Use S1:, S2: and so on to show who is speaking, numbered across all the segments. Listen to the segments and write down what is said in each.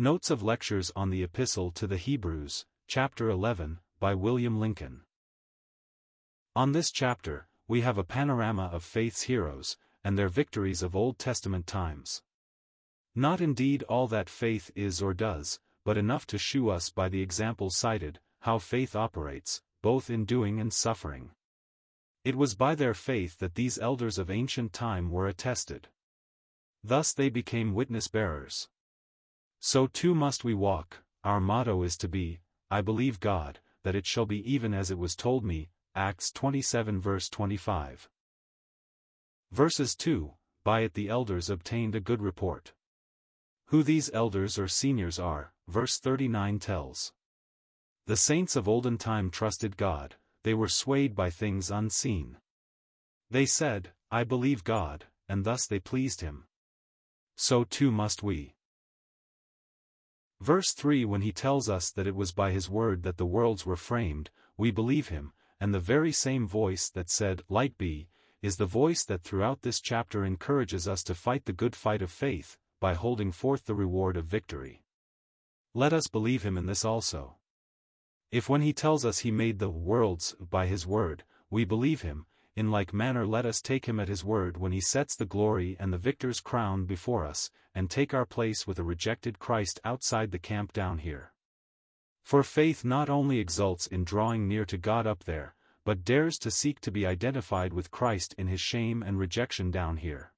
S1: Notes of Lectures on the Epistle to the Hebrews, Chapter 11, by William Lincoln. On this chapter, we have a panorama of faith's heroes, and their victories of Old Testament times. Not indeed all that faith is or does, but enough to shew us by the examples cited, how faith operates, both in doing and suffering. It was by their faith that these elders of ancient time were attested. Thus they became witness bearers. So too must we walk, our motto is to be, I believe God, that it shall be even as it was told me, Acts 27 verse 25. Verses 2, By it the elders obtained a good report. Who these elders or seniors are, verse 39 tells. The saints of olden time trusted God, they were swayed by things unseen. They said, I believe God, and thus they pleased him. So too must we. Verse 3 When he tells us that it was by his word that the worlds were framed, we believe him, and the very same voice that said, Light be, is the voice that throughout this chapter encourages us to fight the good fight of faith, by holding forth the reward of victory. Let us believe him in this also. If when he tells us he made the worlds by his word, we believe him, in like manner let us take him at his word when he sets the glory and the victor's crown before us, and take our place with a rejected Christ outside the camp down here. For faith not only exults in drawing near to God up there, but dares to seek to be identified with Christ in his shame and rejection down here.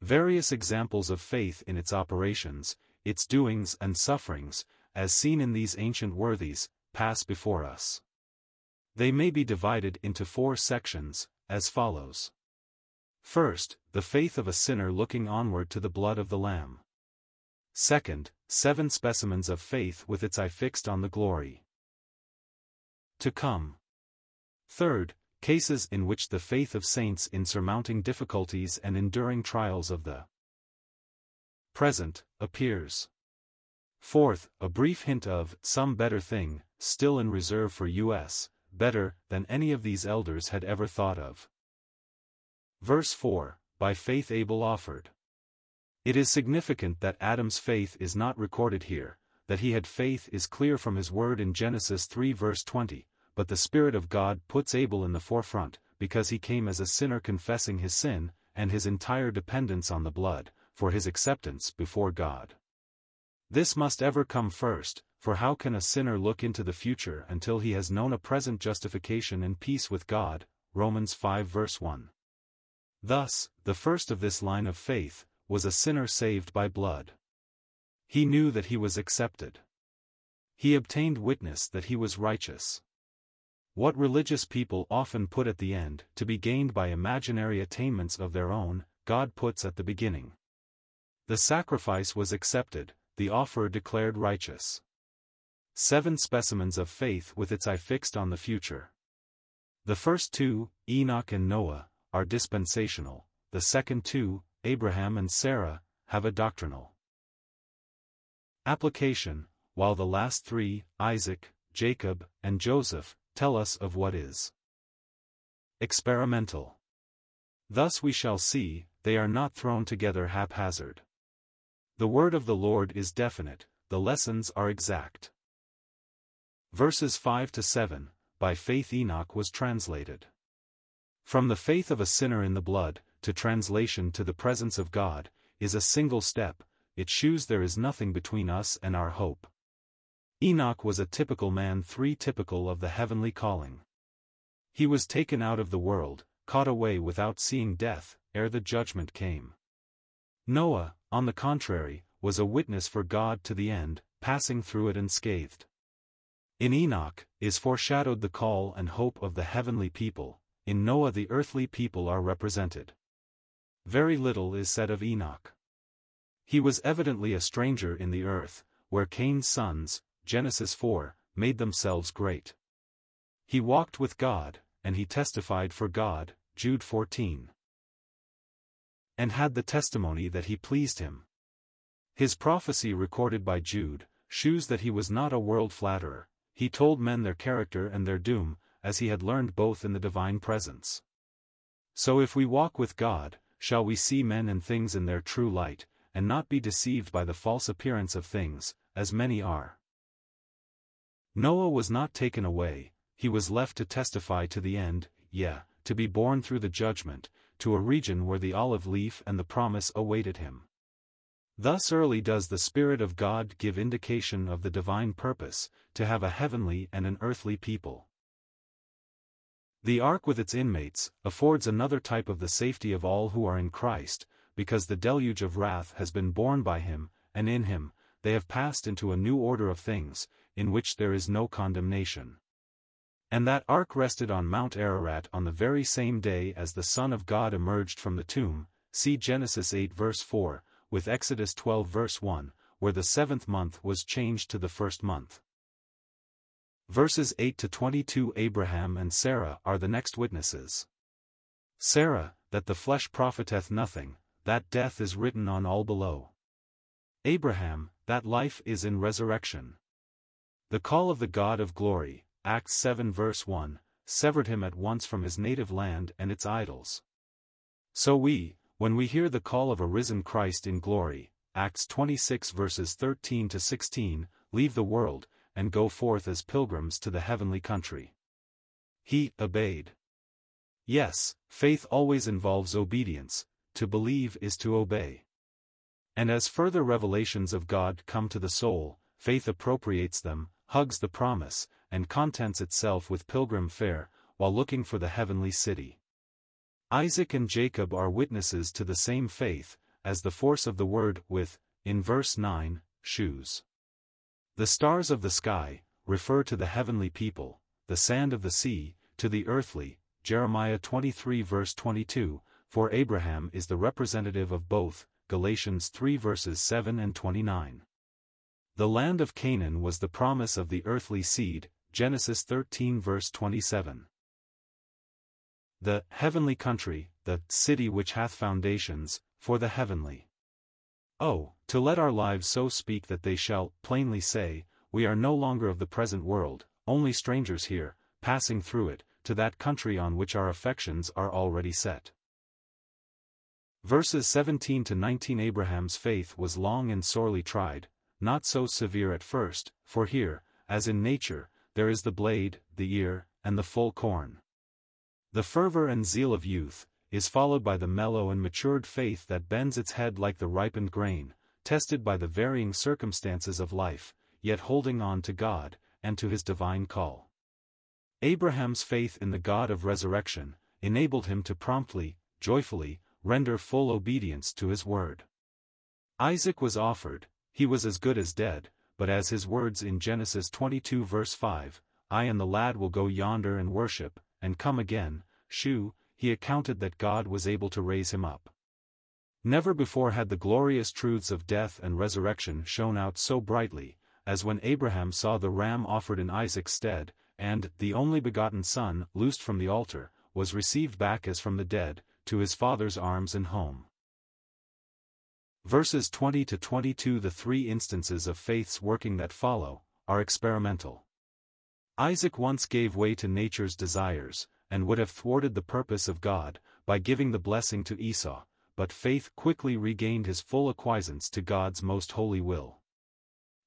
S1: Various examples of faith in its operations, its doings and sufferings, as seen in these ancient worthies, pass before us. They may be divided into four sections, as follows. First, the faith of a sinner looking onward to the blood of the Lamb. Second, seven specimens of faith with its eye fixed on the glory. To come. Third, cases in which the faith of saints in surmounting difficulties and enduring trials of the present appears. Fourth, a brief hint of some better thing, still in reserve for U.S better than any of these elders had ever thought of. Verse 4 By faith Abel offered. It is significant that Adam's faith is not recorded here, that he had faith is clear from his word in Genesis 3 verse 20, but the Spirit of God puts Abel in the forefront, because he came as a sinner confessing his sin, and his entire dependence on the blood, for his acceptance before God. This must ever come first, for how can a sinner look into the future until he has known a present justification and peace with God? Romans 5 verse 1. Thus, the first of this line of faith, was a sinner saved by blood. He knew that he was accepted. He obtained witness that he was righteous. What religious people often put at the end, to be gained by imaginary attainments of their own, God puts at the beginning. The sacrifice was accepted, the offerer declared righteous. Seven specimens of faith with its eye fixed on the future. The first two, Enoch and Noah, are dispensational, the second two, Abraham and Sarah, have a doctrinal application, while the last three, Isaac, Jacob, and Joseph, tell us of what is experimental. Thus we shall see, they are not thrown together haphazard. The word of the Lord is definite, the lessons are exact. Verses 5 to 7, By faith Enoch was translated. From the faith of a sinner in the blood, to translation to the presence of God, is a single step, it shews there is nothing between us and our hope. Enoch was a typical man three typical of the heavenly calling. He was taken out of the world, caught away without seeing death, ere the judgment came. Noah, on the contrary, was a witness for God to the end, passing through it unscathed. In Enoch, is foreshadowed the call and hope of the heavenly people, in Noah the earthly people are represented. Very little is said of Enoch. He was evidently a stranger in the earth, where Cain's sons, Genesis 4, made themselves great. He walked with God, and he testified for God, Jude 14. And had the testimony that he pleased him. His prophecy recorded by Jude, shews that he was not a world flatterer, he told men their character and their doom, as he had learned both in the divine presence. So if we walk with God, shall we see men and things in their true light, and not be deceived by the false appearance of things, as many are. Noah was not taken away, he was left to testify to the end, yea, to be borne through the judgment, to a region where the olive leaf and the promise awaited him. Thus early does the Spirit of God give indication of the divine purpose, to have a heavenly and an earthly people. The ark with its inmates, affords another type of the safety of all who are in Christ, because the deluge of wrath has been borne by him, and in him, they have passed into a new order of things, in which there is no condemnation. And that ark rested on Mount Ararat on the very same day as the Son of God emerged from the tomb, see Genesis 8 verse 4, with Exodus 12 verse 1, where the seventh month was changed to the first month. Verses 8 to 22 Abraham and Sarah are the next witnesses. Sarah, that the flesh profiteth nothing, that death is written on all below. Abraham, that life is in resurrection. The call of the God of glory, Acts 7 verse 1, severed him at once from his native land and its idols. So we, when we hear the call of a risen Christ in glory, Acts 26 verses 13 to 16, leave the world, and go forth as pilgrims to the heavenly country. He obeyed. Yes, faith always involves obedience, to believe is to obey. And as further revelations of God come to the soul, faith appropriates them, hugs the promise, and contents itself with pilgrim fare, while looking for the heavenly city. Isaac and Jacob are witnesses to the same faith, as the force of the word, with, in verse 9, shoes. The stars of the sky, refer to the heavenly people, the sand of the sea, to the earthly, Jeremiah 23 verse 22, for Abraham is the representative of both, Galatians 3 verses 7 and 29. The land of Canaan was the promise of the earthly seed, Genesis 13 verse 27. The heavenly country, the city which hath foundations, for the heavenly. Oh, to let our lives so speak that they shall plainly say, We are no longer of the present world, only strangers here, passing through it, to that country on which our affections are already set. Verses 17 to 19 Abraham's faith was long and sorely tried, not so severe at first, for here, as in nature, there is the blade, the ear, and the full corn. The fervor and zeal of youth, is followed by the mellow and matured faith that bends its head like the ripened grain, tested by the varying circumstances of life, yet holding on to God, and to his divine call. Abraham's faith in the God of resurrection, enabled him to promptly, joyfully, render full obedience to his word. Isaac was offered, he was as good as dead, but as his words in Genesis 22 verse 5, I and the lad will go yonder and worship, and come again, shew, he accounted that God was able to raise him up. Never before had the glorious truths of death and resurrection shone out so brightly, as when Abraham saw the ram offered in Isaac's stead, and, the only begotten son, loosed from the altar, was received back as from the dead, to his father's arms and home. Verses 20 to 22 The three instances of faith's working that follow, are experimental. Isaac once gave way to nature's desires, and would have thwarted the purpose of God, by giving the blessing to Esau, but faith quickly regained his full acquiescence to God's most holy will.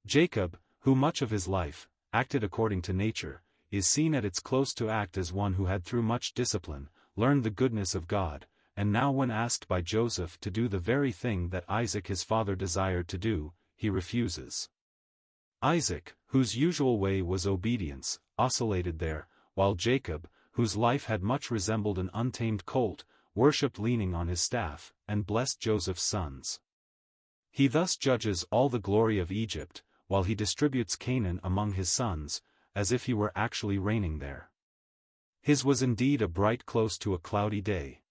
S1: Jacob, who much of his life, acted according to nature, is seen at its close to act as one who had through much discipline, learned the goodness of God, and now when asked by Joseph to do the very thing that Isaac his father desired to do, he refuses. Isaac, whose usual way was obedience, oscillated there, while Jacob, whose life had much resembled an untamed colt, worshipped leaning on his staff, and blessed Joseph's sons. He thus judges all the glory of Egypt, while he distributes Canaan among his sons, as if he were actually reigning there. His was indeed a bright close to a cloudy day.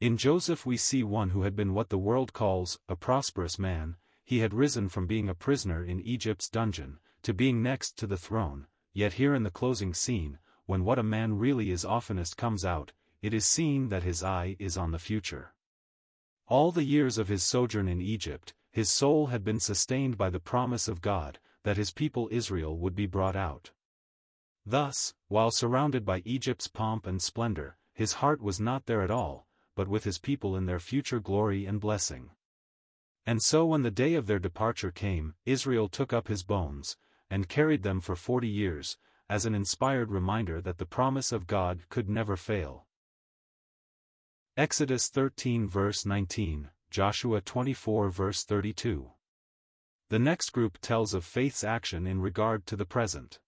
S1: In Joseph we see one who had been what the world calls, a prosperous man, he had risen from being a prisoner in Egypt's dungeon, to being next to the throne, yet here in the closing scene, when what a man really is oftenest comes out, it is seen that his eye is on the future. All the years of his sojourn in Egypt, his soul had been sustained by the promise of God, that his people Israel would be brought out. Thus, while surrounded by Egypt's pomp and splendor, his heart was not there at all, but with his people in their future glory and blessing. And so when the day of their departure came, Israel took up his bones, and carried them for forty years, as an inspired reminder that the promise of God could never fail. Exodus 13 verse 19, Joshua 24 verse 32. The next group tells of faith's action in regard to the present.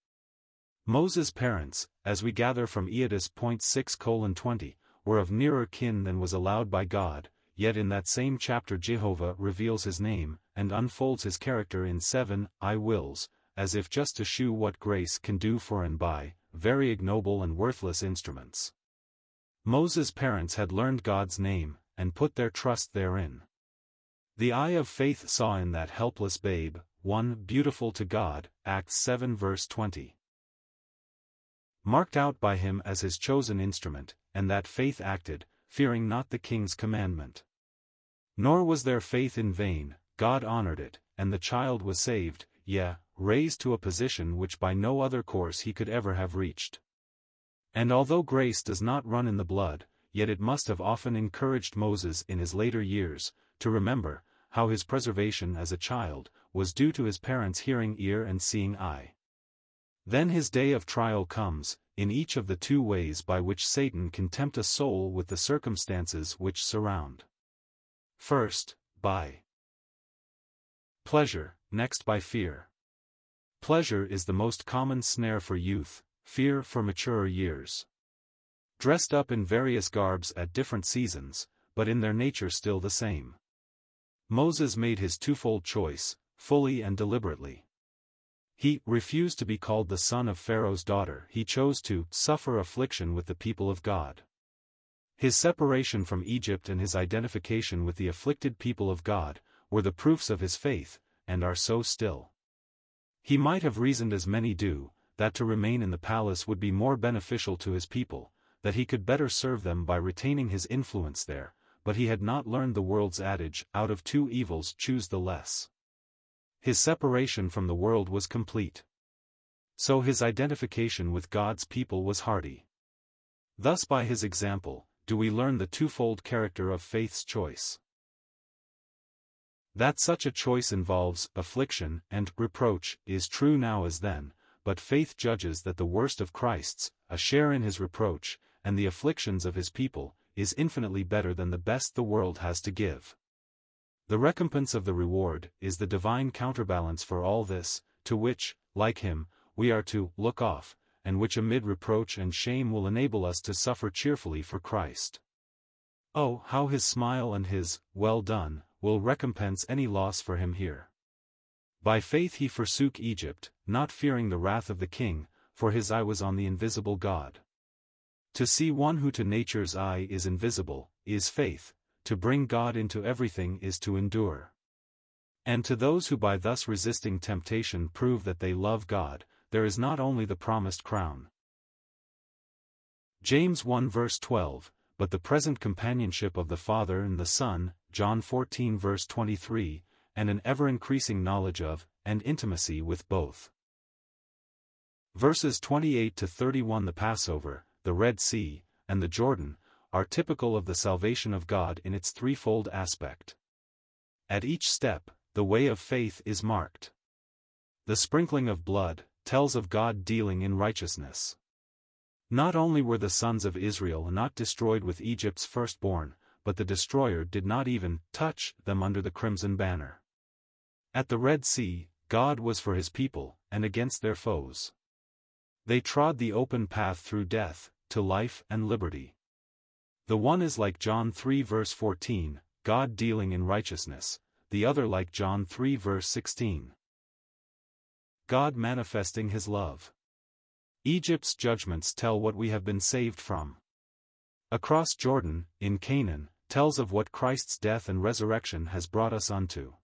S1: Moses' parents, as we gather from Exodus point 6 20, were of nearer kin than was allowed by God, yet in that same chapter Jehovah reveals his name, and unfolds his character in seven I wills, as if just to shew what grace can do for and by, very ignoble and worthless instruments. Moses' parents had learned God's name, and put their trust therein. The eye of faith saw in that helpless babe, one beautiful to God, Acts 7 verse 20. Marked out by him as his chosen instrument, and that faith acted, fearing not the king's commandment. Nor was their faith in vain, God honored it, and the child was saved, yea, raised to a position which by no other course he could ever have reached. And although grace does not run in the blood, yet it must have often encouraged Moses in his later years, to remember, how his preservation as a child, was due to his parents' hearing ear and seeing eye. Then his day of trial comes, in each of the two ways by which Satan can tempt a soul with the circumstances which surround. First, by pleasure, next by fear. Pleasure is the most common snare for youth, fear for maturer years. Dressed up in various garbs at different seasons, but in their nature still the same. Moses made his twofold choice, fully and deliberately. He refused to be called the son of Pharaoh's daughter, he chose to suffer affliction with the people of God. His separation from Egypt and his identification with the afflicted people of God were the proofs of his faith, and are so still. He might have reasoned as many do, that to remain in the palace would be more beneficial to his people, that he could better serve them by retaining his influence there, but he had not learned the world's adage, out of two evils choose the less. His separation from the world was complete. So his identification with God's people was hearty. Thus by his example, do we learn the twofold character of faith's choice. That such a choice involves affliction and reproach is true now as then, but faith judges that the worst of Christ's, a share in his reproach, and the afflictions of his people, is infinitely better than the best the world has to give. The recompense of the reward is the divine counterbalance for all this, to which, like him, we are to look off, and which amid reproach and shame will enable us to suffer cheerfully for Christ. Oh, how his smile and his, well done, will recompense any loss for him here. By faith he forsook Egypt, not fearing the wrath of the king, for his eye was on the invisible God. To see one who to nature's eye is invisible, is faith, to bring God into everything is to endure. And to those who by thus resisting temptation prove that they love God, there is not only the promised crown. James 1 verse 12, but the present companionship of the Father and the Son, John 14 verse 23, and an ever-increasing knowledge of, and intimacy with both. Verses 28 to 31 The Passover, the Red Sea, and the Jordan, are typical of the salvation of God in its threefold aspect. At each step, the way of faith is marked. The sprinkling of blood, tells of God dealing in righteousness. Not only were the sons of Israel not destroyed with Egypt's firstborn, but the destroyer did not even touch them under the crimson banner. At the Red Sea, God was for his people, and against their foes. They trod the open path through death, to life and liberty. The one is like John 3 verse 14, God dealing in righteousness, the other like John 3 verse 16. God manifesting his love. Egypt's judgments tell what we have been saved from. Across Jordan, in Canaan, tells of what Christ's death and resurrection has brought us unto.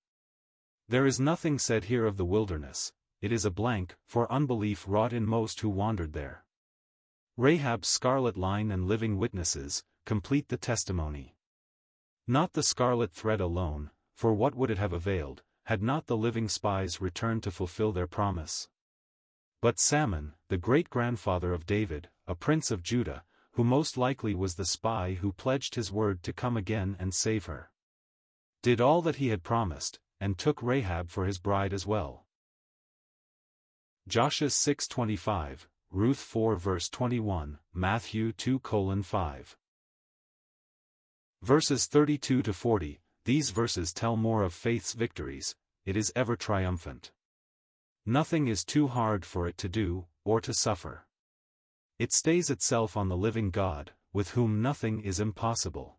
S1: There is nothing said here of the wilderness, it is a blank, for unbelief wrought in most who wandered there. Rahab's scarlet line and living witnesses, complete the testimony. Not the scarlet thread alone, for what would it have availed, had not the living spies returned to fulfill their promise? But Salmon, the great-grandfather of David, a prince of Judah, who most likely was the spy who pledged his word to come again and save her. Did all that he had promised, and took Rahab for his bride as well. Joshua 6.25, Ruth 4 verse 21, Matthew 2 colon 5. Verses 32 to 40, these verses tell more of faith's victories, it is ever triumphant. Nothing is too hard for it to do, or to suffer. It stays itself on the living God, with whom nothing is impossible.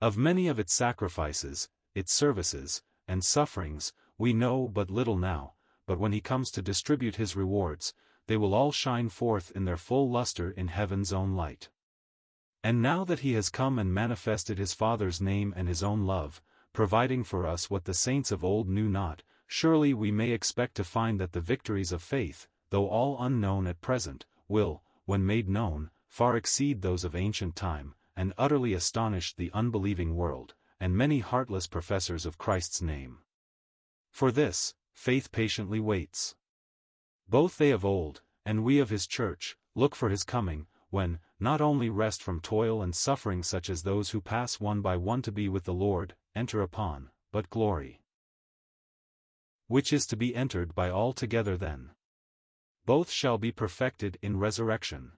S1: Of many of its sacrifices, its services, and sufferings, we know but little now, but when he comes to distribute his rewards, they will all shine forth in their full luster in heaven's own light. And now that he has come and manifested his Father's name and his own love, providing for us what the saints of old knew not, surely we may expect to find that the victories of faith, though all unknown at present, will, when made known, far exceed those of ancient time, and utterly astonish the unbelieving world, and many heartless professors of Christ's name. For this, faith patiently waits. Both they of old, and we of his church, look for his coming, when, not only rest from toil and suffering such as those who pass one by one to be with the Lord, enter upon, but glory. Which is to be entered by all together then. Both shall be perfected in resurrection.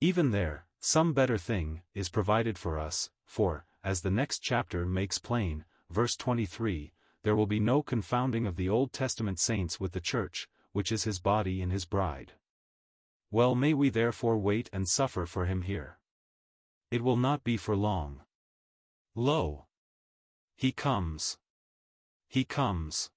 S1: Even there, some better thing, is provided for us, for, as the next chapter makes plain, verse 23, there will be no confounding of the Old Testament saints with the church, which is his body and his bride. Well may we therefore wait and suffer for him here. It will not be for long. Lo! He comes. He comes.